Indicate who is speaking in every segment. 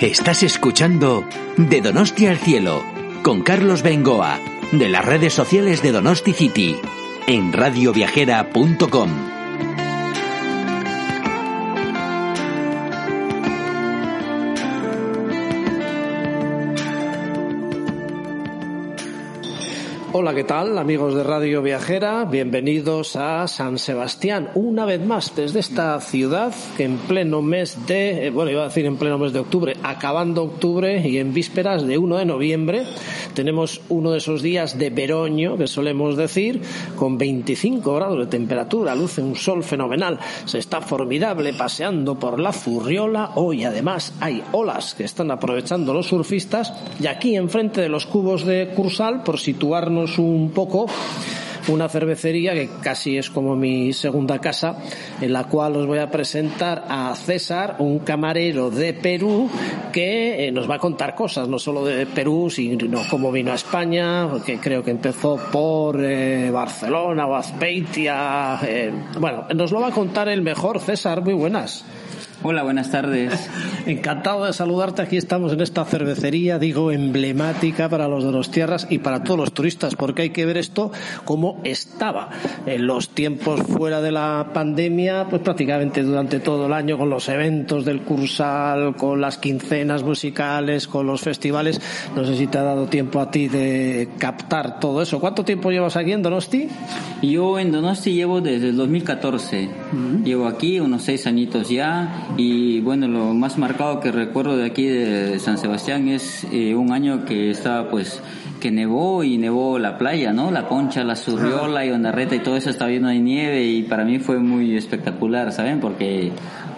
Speaker 1: Estás escuchando De Donosti al Cielo con Carlos Bengoa de las redes sociales de Donosti City en radioviajera.com.
Speaker 2: Hola, ¿qué tal amigos de Radio Viajera? Bienvenidos a San Sebastián, una vez más desde esta ciudad que en pleno mes de, eh, bueno, iba a decir en pleno mes de octubre, acabando octubre y en vísperas de 1 de noviembre, tenemos uno de esos días de veroño que solemos decir, con 25 grados de temperatura, luce un sol fenomenal, se está formidable paseando por la Zurriola, hoy además hay olas que están aprovechando los surfistas y aquí enfrente de los cubos de Cursal, por situarnos un poco una cervecería que casi es como mi segunda casa, en la cual os voy a presentar a César, un camarero de Perú que eh, nos va a contar cosas, no solo de Perú, sino cómo vino a España, que creo que empezó por eh, Barcelona o Azpeitia. Eh, bueno, nos lo va a contar el mejor César, muy buenas.
Speaker 3: Hola, buenas tardes.
Speaker 2: Encantado de saludarte. Aquí estamos en esta cervecería, digo, emblemática para los de los tierras y para todos los turistas, porque hay que ver esto como estaba en los tiempos fuera de la pandemia, pues prácticamente durante todo el año, con los eventos del Cursal, con las quincenas musicales, con los festivales. No sé si te ha dado tiempo a ti de captar todo eso. ¿Cuánto tiempo llevas aquí en Donosti?
Speaker 3: Yo en Donosti llevo desde el 2014. Llevo aquí unos seis añitos ya y bueno, lo más marcado que recuerdo de aquí de San Sebastián es eh, un año que estaba pues que nevó y nevó la playa, ¿no? La Concha, la Surriola y Ondarreta y todo eso estaba lleno de nieve y para mí fue muy espectacular, ¿saben? Porque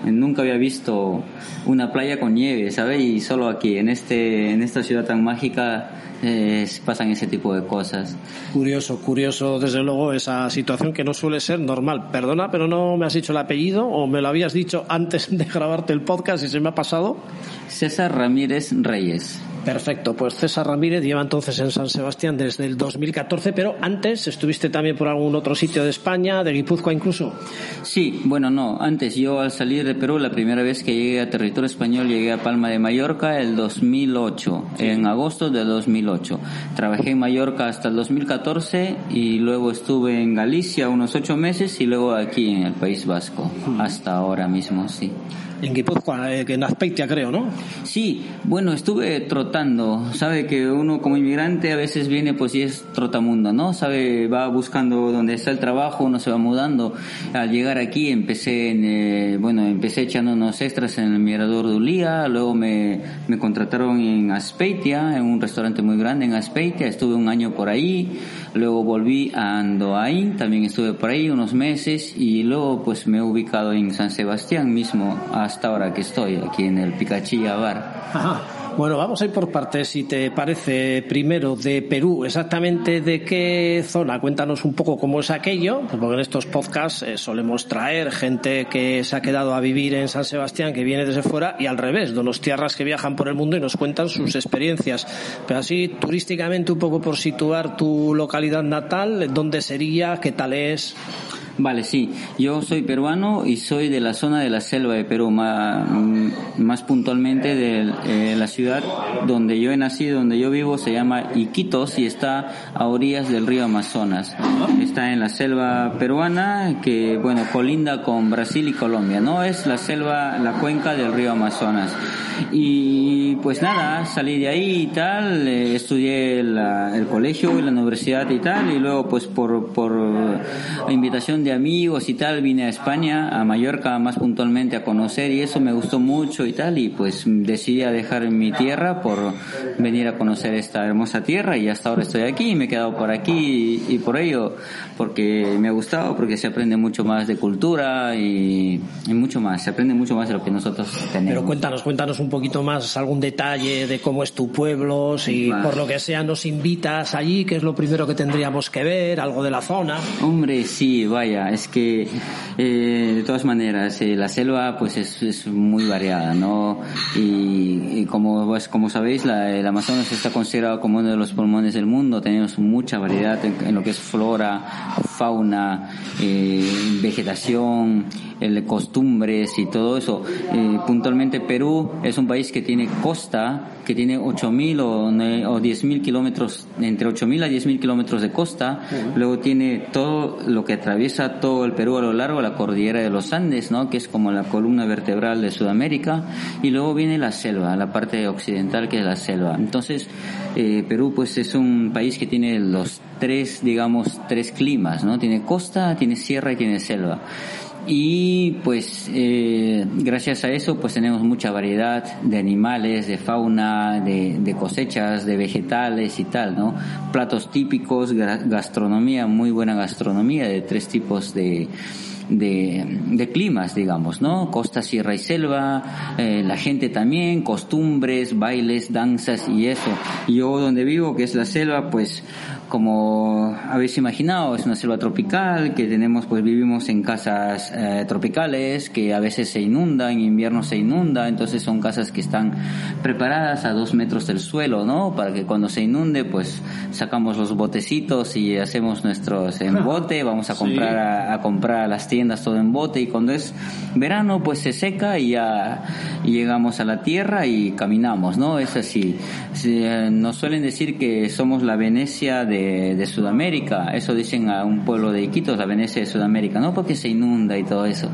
Speaker 3: nunca había visto una playa con nieve, ¿sabes? Y solo aquí, en este, en esta ciudad tan mágica, eh, pasan ese tipo de cosas.
Speaker 2: Curioso, curioso, desde luego, esa situación que no suele ser normal. Perdona, pero no me has dicho el apellido o me lo habías dicho antes de grabarte el podcast y se me ha pasado.
Speaker 3: César Ramírez Reyes.
Speaker 2: Perfecto, pues César Ramírez lleva entonces en San Sebastián desde el 2014, pero antes estuviste también por algún otro sitio de España, de Guipúzcoa incluso.
Speaker 3: Sí, bueno, no, antes yo al salir de Perú, la primera vez que llegué a territorio español, llegué a Palma de Mallorca el 2008, en agosto de 2008. Trabajé en Mallorca hasta el 2014 y luego estuve en Galicia unos ocho meses y luego aquí en el País Vasco, hasta ahora mismo, sí
Speaker 2: en Guipúzcoa, eh, en Azpeitia creo, ¿no?
Speaker 3: Sí, bueno, estuve trotando. Sabe que uno como inmigrante a veces viene pues y es trotamundo, ¿no? Sabe, va buscando dónde está el trabajo, uno se va mudando. Al llegar aquí empecé, en, eh, empecé echando unos extras en el Mirador de Ulía, luego me, contrataron en Azpeitia, en un restaurante muy grande en Azpeitia, estuve un año por ahí, luego volví a Andoain, también estuve por ahí unos meses. Y luego pues me he ubicado en San Sebastián mismo hasta ahora que estoy aquí en el Picachilla Bar.
Speaker 2: Bueno, vamos a ir por partes, si te parece, primero de Perú, exactamente de qué zona. Cuéntanos un poco cómo es aquello, porque en estos podcasts eh, solemos traer gente que se ha quedado a vivir en San Sebastián, que viene desde fuera, y al revés, de los tierras que viajan por el mundo y nos cuentan sus experiencias. Pero así, turísticamente, un poco por situar tu localidad natal, dónde sería, qué tal es.
Speaker 3: Vale, sí. Yo soy peruano y soy de la zona de la selva de Perú, más, más puntualmente de eh, la ciudad donde yo he nacido, donde yo vivo, se llama Iquitos y está a orillas del río Amazonas. Está en la selva peruana que, bueno, colinda con Brasil y Colombia, ¿no? Es la selva, la cuenca del río Amazonas. Y pues nada, salí de ahí y tal, eh, estudié el colegio y la universidad y tal, y luego pues por, por invitación de amigos y tal vine a España, a Mallorca más puntualmente a conocer y eso me gustó mucho y tal, y pues decidí a dejar mi tierra por venir a conocer esta hermosa tierra y hasta ahora estoy aquí y me he quedado por aquí y, por ello, porque me ha gustado, porque se aprende mucho más de cultura y, mucho más, se aprende mucho más de lo que nosotros tenemos.
Speaker 2: Pero cuéntanos, cuéntanos un poquito más algún detalle de cómo es tu pueblo, si por lo que sea nos invitas allí, que es lo primero que tendríamos que ver, algo de la zona.
Speaker 3: Hombre, sí, vaya, es que eh, de todas maneras eh, la selva pues es, es, muy variada, ¿no? Y, como pues, como sabéis, la, el Amazonas está considerado como uno de los pulmones del mundo, tenemos mucha variedad en, lo que es flora, fauna, eh, vegetación, el costumbres y todo eso. Eh, puntualmente Perú es un país que tiene costa, que tiene 8.000 o, o 10.000 kilómetros, entre 8.000 a 10.000 kilómetros de costa. Luego tiene todo lo que atraviesa todo el Perú a lo largo, la cordillera de los Andes, ¿no? que es como la columna vertebral de Sudamérica. Y luego viene la selva, la parte occidental que es la selva. Entonces, eh, Perú pues es un país que tiene los tres, digamos, tres climas, ¿no? Tiene costa, tiene sierra y tiene selva y pues eh, gracias a eso pues tenemos mucha variedad de animales, de fauna, de, cosechas, de vegetales y tal, ¿no? Platos típicos, gastronomía, muy buena gastronomía de tres tipos de, de, climas, digamos, ¿no? Costa, sierra y selva, eh, la gente también, costumbres, bailes, danzas y eso. Yo donde vivo, que es la selva, pues como habéis imaginado, es una selva tropical, que tenemos, pues vivimos en casas eh, tropicales, que a veces se inunda, en invierno se inunda, entonces son casas que están preparadas a dos metros del suelo, ¿no? Para que cuando se inunde, pues sacamos los botecitos y hacemos nuestros en bote, vamos a comprar a, comprar a las tiendas todo en bote y cuando es verano, pues se seca y ya llegamos a la tierra y caminamos, ¿no? Es así. Eh, nos suelen decir que somos la Venecia de de, Sudamérica. Eso dicen a un pueblo de Iquitos, la Venecia de Sudamérica, ¿no? Porque se inunda y todo eso.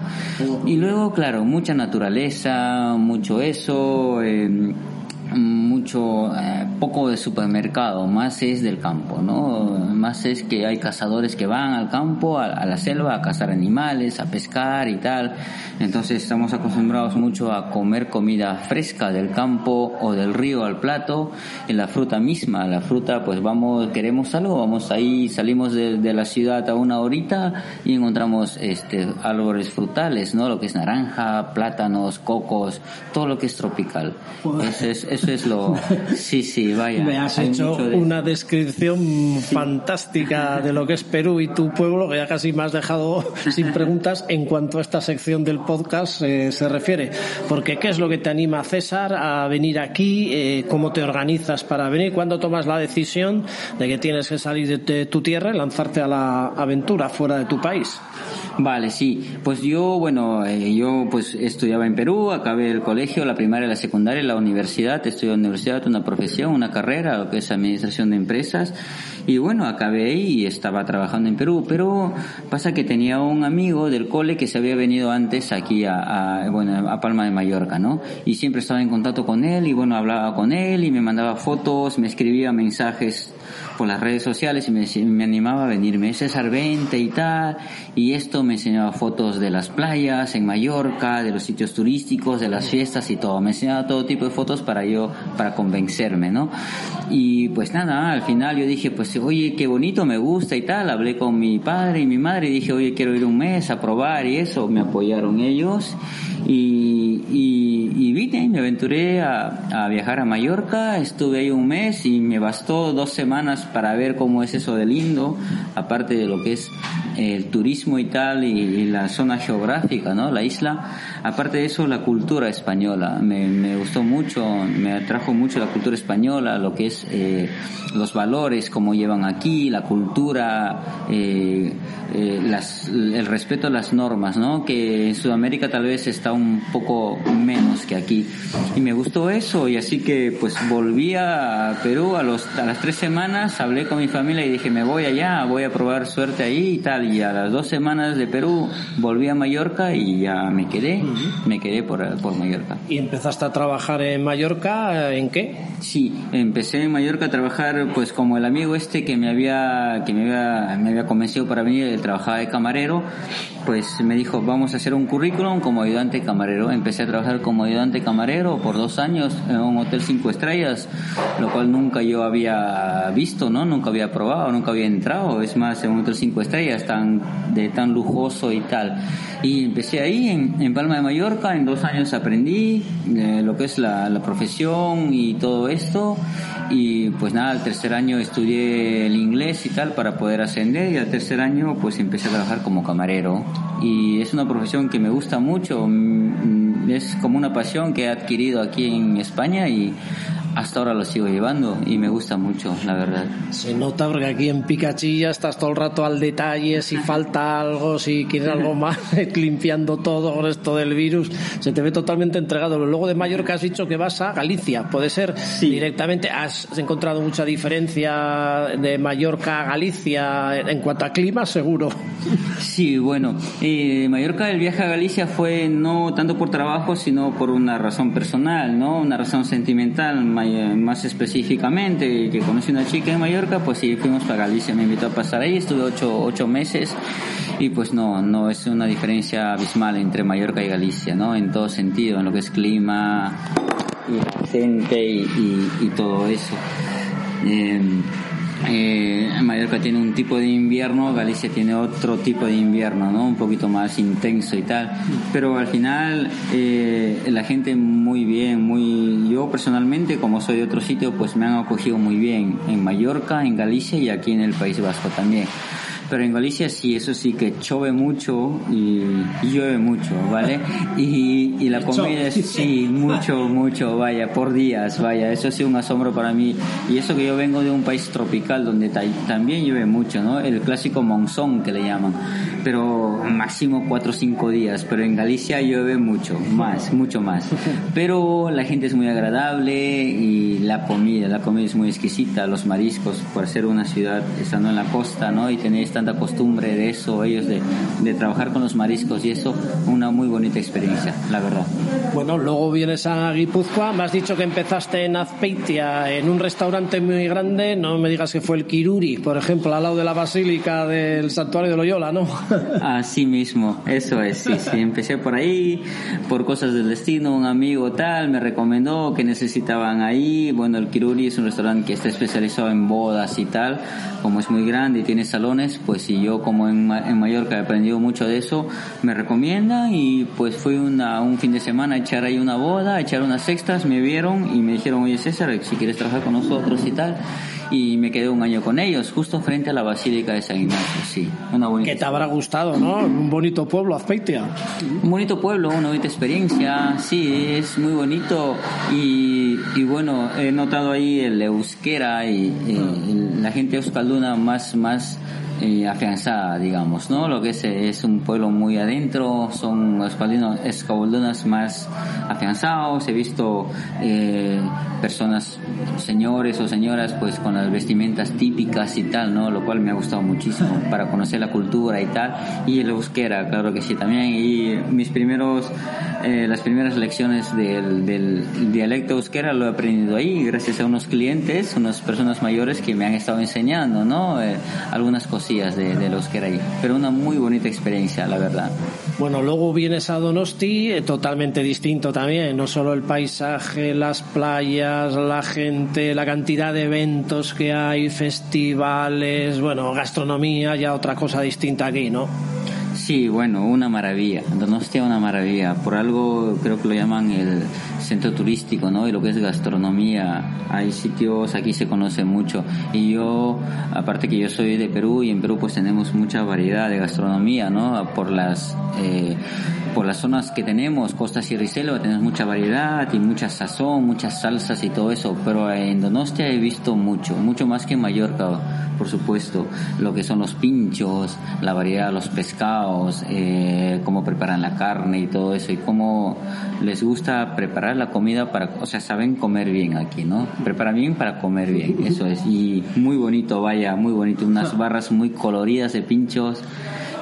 Speaker 3: Y luego, claro, mucha naturaleza, mucho eso. Eh, mucho, eh, poco de supermercado, más es del campo, ¿no? Más es que hay cazadores que van al campo, a, la selva, a cazar animales, a pescar y tal. Entonces estamos acostumbrados mucho a comer comida fresca del campo o del río al plato, en la fruta misma. La fruta, pues vamos, queremos algo, vamos ahí, salimos de, la ciudad a una horita y encontramos este árboles frutales, ¿no? Lo que es naranja, plátanos, cocos, todo lo que es tropical. Eso es, es lo, Sí, sí, vaya.
Speaker 2: Me has hecho una descripción fantástica de lo que es Perú y tu pueblo, que ya casi me has dejado sin preguntas en cuanto a esta sección del podcast eh, se refiere. Porque, ¿qué es lo que te anima, César, a venir aquí? Eh, ¿Cómo te organizas para venir? ¿Cuándo tomas la decisión de que tienes que salir de tu tierra y lanzarte a la aventura fuera de tu país?
Speaker 3: Vale, sí. Pues yo, bueno, eh, yo pues estudiaba en Perú, acabé el colegio, la primaria, la secundaria, la universidad, estudié en la universidad, una profesión, una carrera, lo que es administración de empresas. Y bueno, acabé y estaba trabajando en Perú, pero pasa que tenía un amigo del cole que se había venido antes aquí a, bueno, a Palma de Mallorca, ¿no? Y siempre estaba en contacto con él y bueno, hablaba con él y me mandaba fotos, me escribía mensajes por las redes sociales y me, me animaba a venirme, César, vente y tal. Y esto me enseñaba fotos de las playas en Mallorca, de los sitios turísticos, de las fiestas y todo. Me enseñaba todo tipo de fotos para yo, para convencerme, ¿no? Y pues nada, al final yo dije, pues oye, qué bonito, me gusta y tal. Hablé con mi padre y mi madre y dije, oye, quiero ir un mes a probar y eso. Me apoyaron ellos y, y, y vine, me aventuré a, viajar a Mallorca. Estuve ahí un mes y me bastó dos semanas para ver cómo es eso de lindo, aparte de lo que es el turismo y tal y, la zona geográfica, ¿no? La isla. Aparte de eso, la cultura española. Me, me gustó mucho, me atrajo mucho la cultura española, lo que es eh, los valores, cómo llevan aquí, la cultura, eh, eh, las, el respeto a las normas, ¿no? Que en Sudamérica tal vez está un poco menos que aquí. Y me gustó eso y así que pues volví a Perú a, los, a las tres semanas, hablé con mi familia y dije me voy allá, voy a probar suerte ahí y tal. Y a las dos semanas de Perú volví a Mallorca y ya me quedé, me quedé por, por Mallorca.
Speaker 2: ¿Y empezaste a trabajar en Mallorca? ¿En qué?
Speaker 3: Sí, empecé en Mallorca a trabajar pues como el amigo este que me había, que me había, me había convencido para venir, él trabajaba de camarero, pues me dijo vamos a hacer un currículum como ayudante camarero. Empecé a trabajar como ayudante camarero por dos años en un hotel cinco estrellas, lo cual nunca yo había visto, ¿no? Nunca había probado, nunca había entrado. Es más, en un hotel cinco estrellas tan, de tan lujoso y tal. Y empecé ahí en, en Palma de Mallorca, en dos años aprendí eh, lo que es la, la profesión y todo esto y pues nada, al tercer año estudié el inglés y tal para poder ascender y al tercer año pues empecé a trabajar como camarero. Y es una profesión que me gusta mucho, mm, es como una pasión que he adquirido aquí en España y hasta ahora lo sigo llevando y me gusta mucho, la verdad.
Speaker 2: Se nota porque aquí en Picachilla estás todo el rato al detalle, si falta algo, si quieres algo más, limpiando todo con esto del virus, se te ve totalmente entregado. Luego de Mallorca has dicho que vas a Galicia, puede ser directamente, has encontrado mucha diferencia de Mallorca a Galicia en cuanto a clima, seguro.
Speaker 3: Sí, bueno, eh, Mallorca el viaje a Galicia fue no tanto por trabajo, sino por una razón personal, ¿no? Una razón sentimental, más específicamente, que conocí una chica en Mallorca, pues sí, fuimos para Galicia, me invitó a pasar ahí, estuve ocho, ocho meses y pues no, no es una diferencia abismal entre Mallorca y Galicia, ¿no? En todo sentido, en lo que es clima y gente y, todo eso. Eh, eh, Mallorca tiene un tipo de invierno, Galicia tiene otro tipo de invierno, ¿no? Un poquito más intenso y tal. Pero al final eh, la gente muy bien, muy... Yo personalmente, como soy de otro sitio, pues me han acogido muy bien en Mallorca, en Galicia y aquí en el País Vasco también. Pero en Galicia sí, eso sí que chove mucho y, llueve mucho, ¿vale? Y, y la comida es, sí, mucho, mucho, vaya, por días, vaya, eso ha sido un asombro para mí. Y eso que yo vengo de un país tropical donde también llueve mucho, ¿no? El clásico monzón que le llaman, pero máximo cuatro o cinco días, pero en Galicia llueve mucho, más, mucho más. Pero la gente es muy agradable y la comida, la comida es muy exquisita, los mariscos, por ser una ciudad estando en la costa, ¿no? Y tener tanta costumbre de eso, ellos de, de trabajar con los mariscos y eso, una muy bonita experiencia, la verdad.
Speaker 2: Bueno, luego vienes a Guipúzcoa, me has dicho que empezaste en Azpeitia, en un restaurante muy grande, no me digas que fue el Kiruri, por ejemplo, al lado de la Basílica del Santuario de Loyola, ¿no?
Speaker 3: Así mismo, eso es, sí, sí, empecé por ahí, por cosas del destino, un amigo tal me recomendó que necesitaban ahí, bueno, el Kiruri es un restaurante que está especializado en bodas y tal, como es muy grande y tiene salones, pues si yo como en, en Mallorca he aprendido mucho de eso, me recomienda y pues fui una, un fin de semana a echar ahí una boda, a echar unas sextas, me vieron y me dijeron, oye César, si quieres trabajar con nosotros y tal y me quedé un año con ellos, justo frente a la Basílica de San Ignacio, sí.
Speaker 2: Una bonita que te habrá gustado, ¿no? Un bonito pueblo, Azpeitia.
Speaker 3: Un bonito pueblo, una bonita experiencia, sí, es muy bonito y, y bueno, he notado ahí el euskera y, la gente euskalduna más, más eh, afianzada, digamos, ¿no? Lo que es, es un pueblo muy adentro, son escaboldonas más afianzados, he visto eh, personas, señores o señoras, pues con las vestimentas típicas y tal, ¿no? Lo cual me ha gustado muchísimo para conocer la cultura y tal, y el euskera, claro que sí, también, y mis primeros, eh, las primeras lecciones del, del dialecto euskera lo he aprendido ahí, gracias a unos clientes, unas personas mayores que me han estado enseñando, ¿no? algunas cosas de, los que era ahí. Pero una muy bonita experiencia, la verdad.
Speaker 2: Bueno, luego vienes a Donosti, eh, totalmente distinto también, no solo el paisaje, las playas, la gente, la cantidad de eventos que hay, festivales, bueno, gastronomía, ya otra cosa distinta aquí, ¿no?
Speaker 3: Sí, bueno, una maravilla. Donostia una maravilla. Por algo creo que lo llaman el centro turístico, ¿no? Y lo que es gastronomía. Hay sitios, aquí se conoce mucho. Y yo, aparte que yo soy de Perú y en Perú pues tenemos mucha variedad de gastronomía, ¿no? Por las... Eh, por las zonas que tenemos, Costa y Selva, tenemos mucha variedad y mucha sazón, muchas salsas y todo eso, pero en Donostia he visto mucho, mucho más que en Mallorca, por supuesto, lo que son los pinchos, la variedad de los pescados, eh, cómo preparan la carne y todo eso, y cómo les gusta preparar la comida para, o sea, saben comer bien aquí, ¿no? Preparan bien para comer bien, eso es, y muy bonito, vaya, muy bonito, unas barras muy coloridas de pinchos,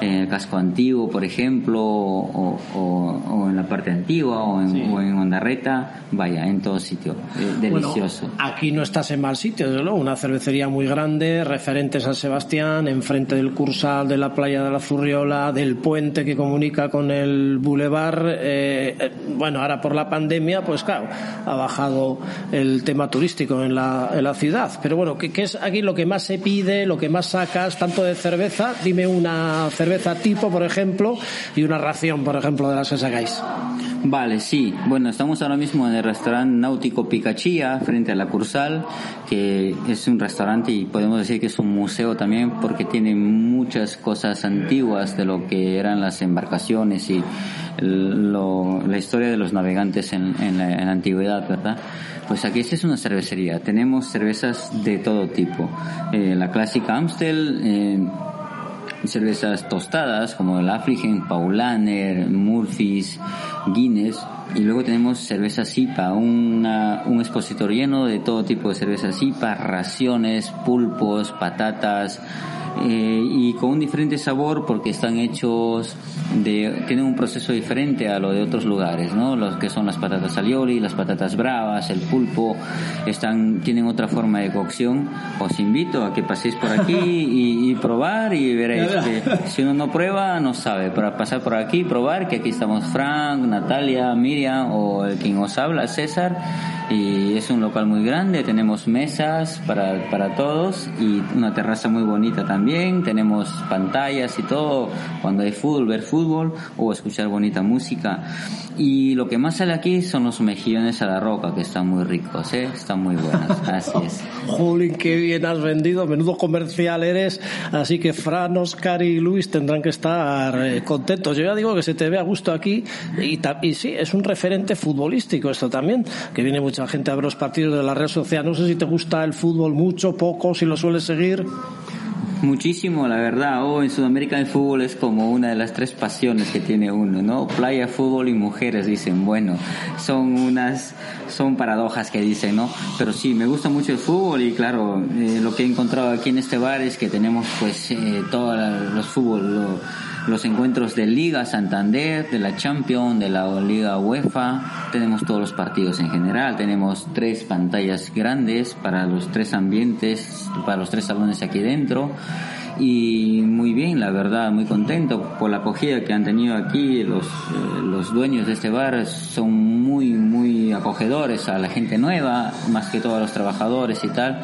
Speaker 3: en el casco antiguo, por ejemplo, o, o, en la parte antigua, o en, o en Ondarreta, vaya, en todo sitio. Eh, delicioso.
Speaker 2: aquí no estás en mal sitio, desde luego, una cervecería muy grande, referente San Sebastián, enfrente del Cursal, de la playa de la Zurriola, del puente que comunica con el Boulevard. Eh, eh, bueno, ahora por la pandemia, pues claro, ha bajado el tema turístico en la, en la ciudad. Pero bueno, ¿qué, ¿qué es aquí lo que más se pide, lo que más sacas, tanto de cerveza? Dime una cerveza cerveza tipo, por ejemplo, y una ración, por ejemplo, de las que sacáis.
Speaker 3: Vale, sí. Bueno, estamos ahora mismo en el restaurante náutico Picachía, frente a la Cursal, que es un restaurante y podemos decir que es un museo también porque tiene muchas cosas antiguas de lo que eran las embarcaciones y la historia de los navegantes en, la, en la antigüedad, ¿verdad? Pues aquí esta es una cervecería. Tenemos cervezas de todo tipo. Eh, la clásica Amstel, eh, cervezas tostadas como el Affligen, Paulaner, Murphys, Guinness. Y luego tenemos cervezas IPA, una, un expositor lleno de todo tipo de cervezas IPA, raciones, pulpos, patatas, eh, y con un diferente sabor porque están hechos de, tienen un proceso diferente a lo de otros lugares, ¿no? Los que son las patatas alioli, las patatas bravas, el pulpo, están, tienen otra forma de cocción. Os invito a que paséis por aquí y, probar y veréis que si uno no prueba, no sabe. Para pasar por aquí, probar, que aquí estamos Frank, Natalia, Miriam o el quien os habla, César y es un local muy grande, tenemos mesas para, para todos y una terraza muy bonita también, tenemos pantallas y todo, cuando hay fútbol, ver fútbol o escuchar bonita música. Y lo que más sale aquí son los mejillones a la roca, que están muy ricos, ¿eh? están muy buenos, así es.
Speaker 2: Jolín, qué bien has vendido, menudo comercial eres, así que Fran, Oscar y Luis tendrán que estar eh, contentos. Yo ya digo que se te ve a gusto aquí y, y sí, es un referente futbolístico esto también, que viene mucha gente a ver los partidos de la red social. No sé si te gusta el fútbol mucho, poco, si lo sueles seguir.
Speaker 3: Muchísimo, la verdad. Oh, en Sudamérica el fútbol es como una de las tres pasiones que tiene uno, ¿no? Playa, fútbol y mujeres, dicen. Bueno, son unas, son paradojas que dicen, ¿no? Pero sí, me gusta mucho el fútbol y claro, eh, lo que he encontrado aquí en este bar es que tenemos pues eh, todos los fútbol, los encuentros de Liga Santander, de la Champions, de la Liga UEFA. Tenemos todos los partidos en general. Tenemos tres pantallas grandes para los tres ambientes, para los tres salones aquí dentro. Y muy bien, la verdad, muy contento por la acogida que han tenido aquí. Los, eh, los dueños de este bar son muy, muy acogedores a la gente nueva, más que todos los trabajadores y tal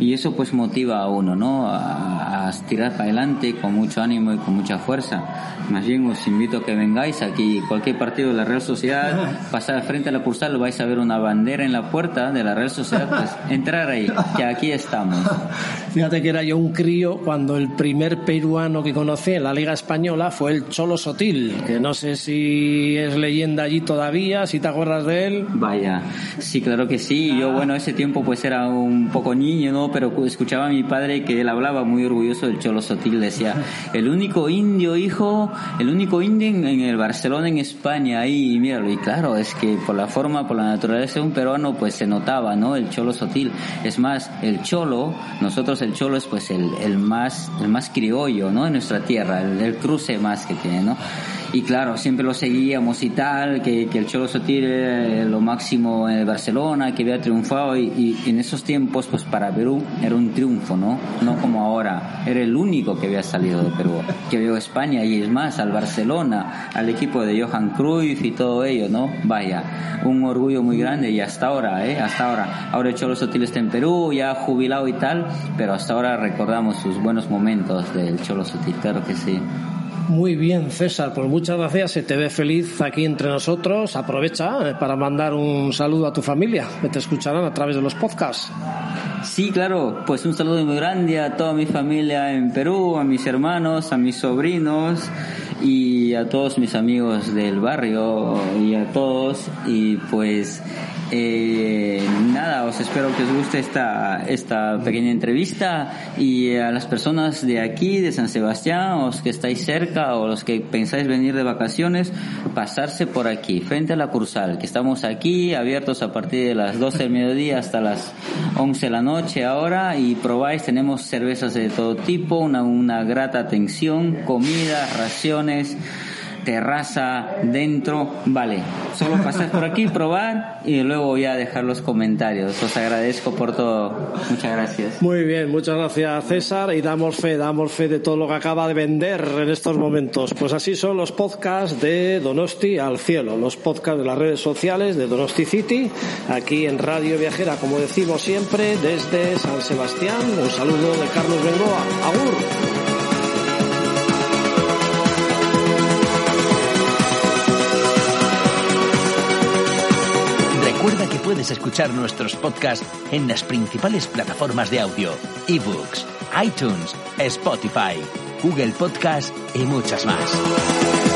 Speaker 3: y eso pues motiva a uno, ¿no? A, a tirar para adelante con mucho ánimo y con mucha fuerza. Más bien os invito a que vengáis aquí, cualquier partido de la Real Sociedad, pasar frente a la Cursal, vais a ver una bandera en la puerta de la Real Sociedad, pues entrar ahí, que aquí estamos.
Speaker 2: Fíjate que era yo un crío cuando el primer peruano que conocí en la Liga Española fue el Cholo Sotil, que no sé si es leyenda allí todavía, si te acuerdas de él.
Speaker 3: Vaya, sí, claro que sí. Yo, bueno, ese tiempo pues era un poco niño, ¿no? Pero escuchaba a mi padre que él hablaba muy orgulloso del Cholo Sotil, decía, el único indio, hijo, el único indio en el Barcelona, en España, ahí, míralo. Y claro, es que por la forma, por la naturaleza de un peruano, pues se notaba, ¿no? El Cholo Sotil. Es más, el Cholo, nosotros el Cholo es pues el, el más, el más criollo, ¿no? En nuestra tierra, el, el cruce más que tiene, ¿no? Y claro, siempre lo seguíamos y tal, que, que el Cholo Sotil era lo máximo en Barcelona, que había triunfado y, y, en esos tiempos, pues para Perú era un triunfo, ¿no? No como ahora, era el único que había salido de Perú, que vio España y es más, al Barcelona, al equipo de Johan Cruyff y todo ello, ¿no? Vaya, un orgullo muy grande y hasta ahora, ¿eh? Hasta ahora. Ahora el Cholo Sotil está en Perú, ya jubilado y tal, pero hasta ahora recordamos sus buenos momentos del Cholo Sotil, claro que sí.
Speaker 2: Muy bien, César, pues muchas gracias. Se te ve feliz aquí entre nosotros. Aprovecha eh, para mandar un saludo a tu familia, que te escucharán a través de los podcasts.
Speaker 3: Sí, claro, pues un saludo muy grande a toda mi familia en Perú, a mis hermanos, a mis sobrinos y a todos mis amigos del barrio y a todos. Y pues eh, nada, os espero que os guste esta, esta pequeña entrevista y a las personas de aquí, de San Sebastián, o los que estáis cerca o los que pensáis venir de vacaciones, pasarse por aquí, frente a la Cursal, que estamos aquí abiertos a partir de las 12 del mediodía hasta las 11 de la noche ahora y probáis, tenemos cervezas de todo tipo, una, una grata atención, comida, raciones terraza, dentro, vale. Solo pasar por aquí, probar y luego voy a dejar los comentarios. Os agradezco por todo. Muchas gracias.
Speaker 2: Muy bien, muchas gracias César y damos fe, damos fe de todo lo que acaba de vender en estos momentos. Pues así son los podcasts de Donosti al cielo, los podcasts de las redes sociales de Donosti City, aquí en Radio Viajera, como decimos siempre, desde San Sebastián. Un saludo de Carlos Bengoa. Agur.
Speaker 1: Puedes escuchar nuestros podcasts en las principales plataformas de audio, ebooks, iTunes, Spotify, Google Podcast y muchas más.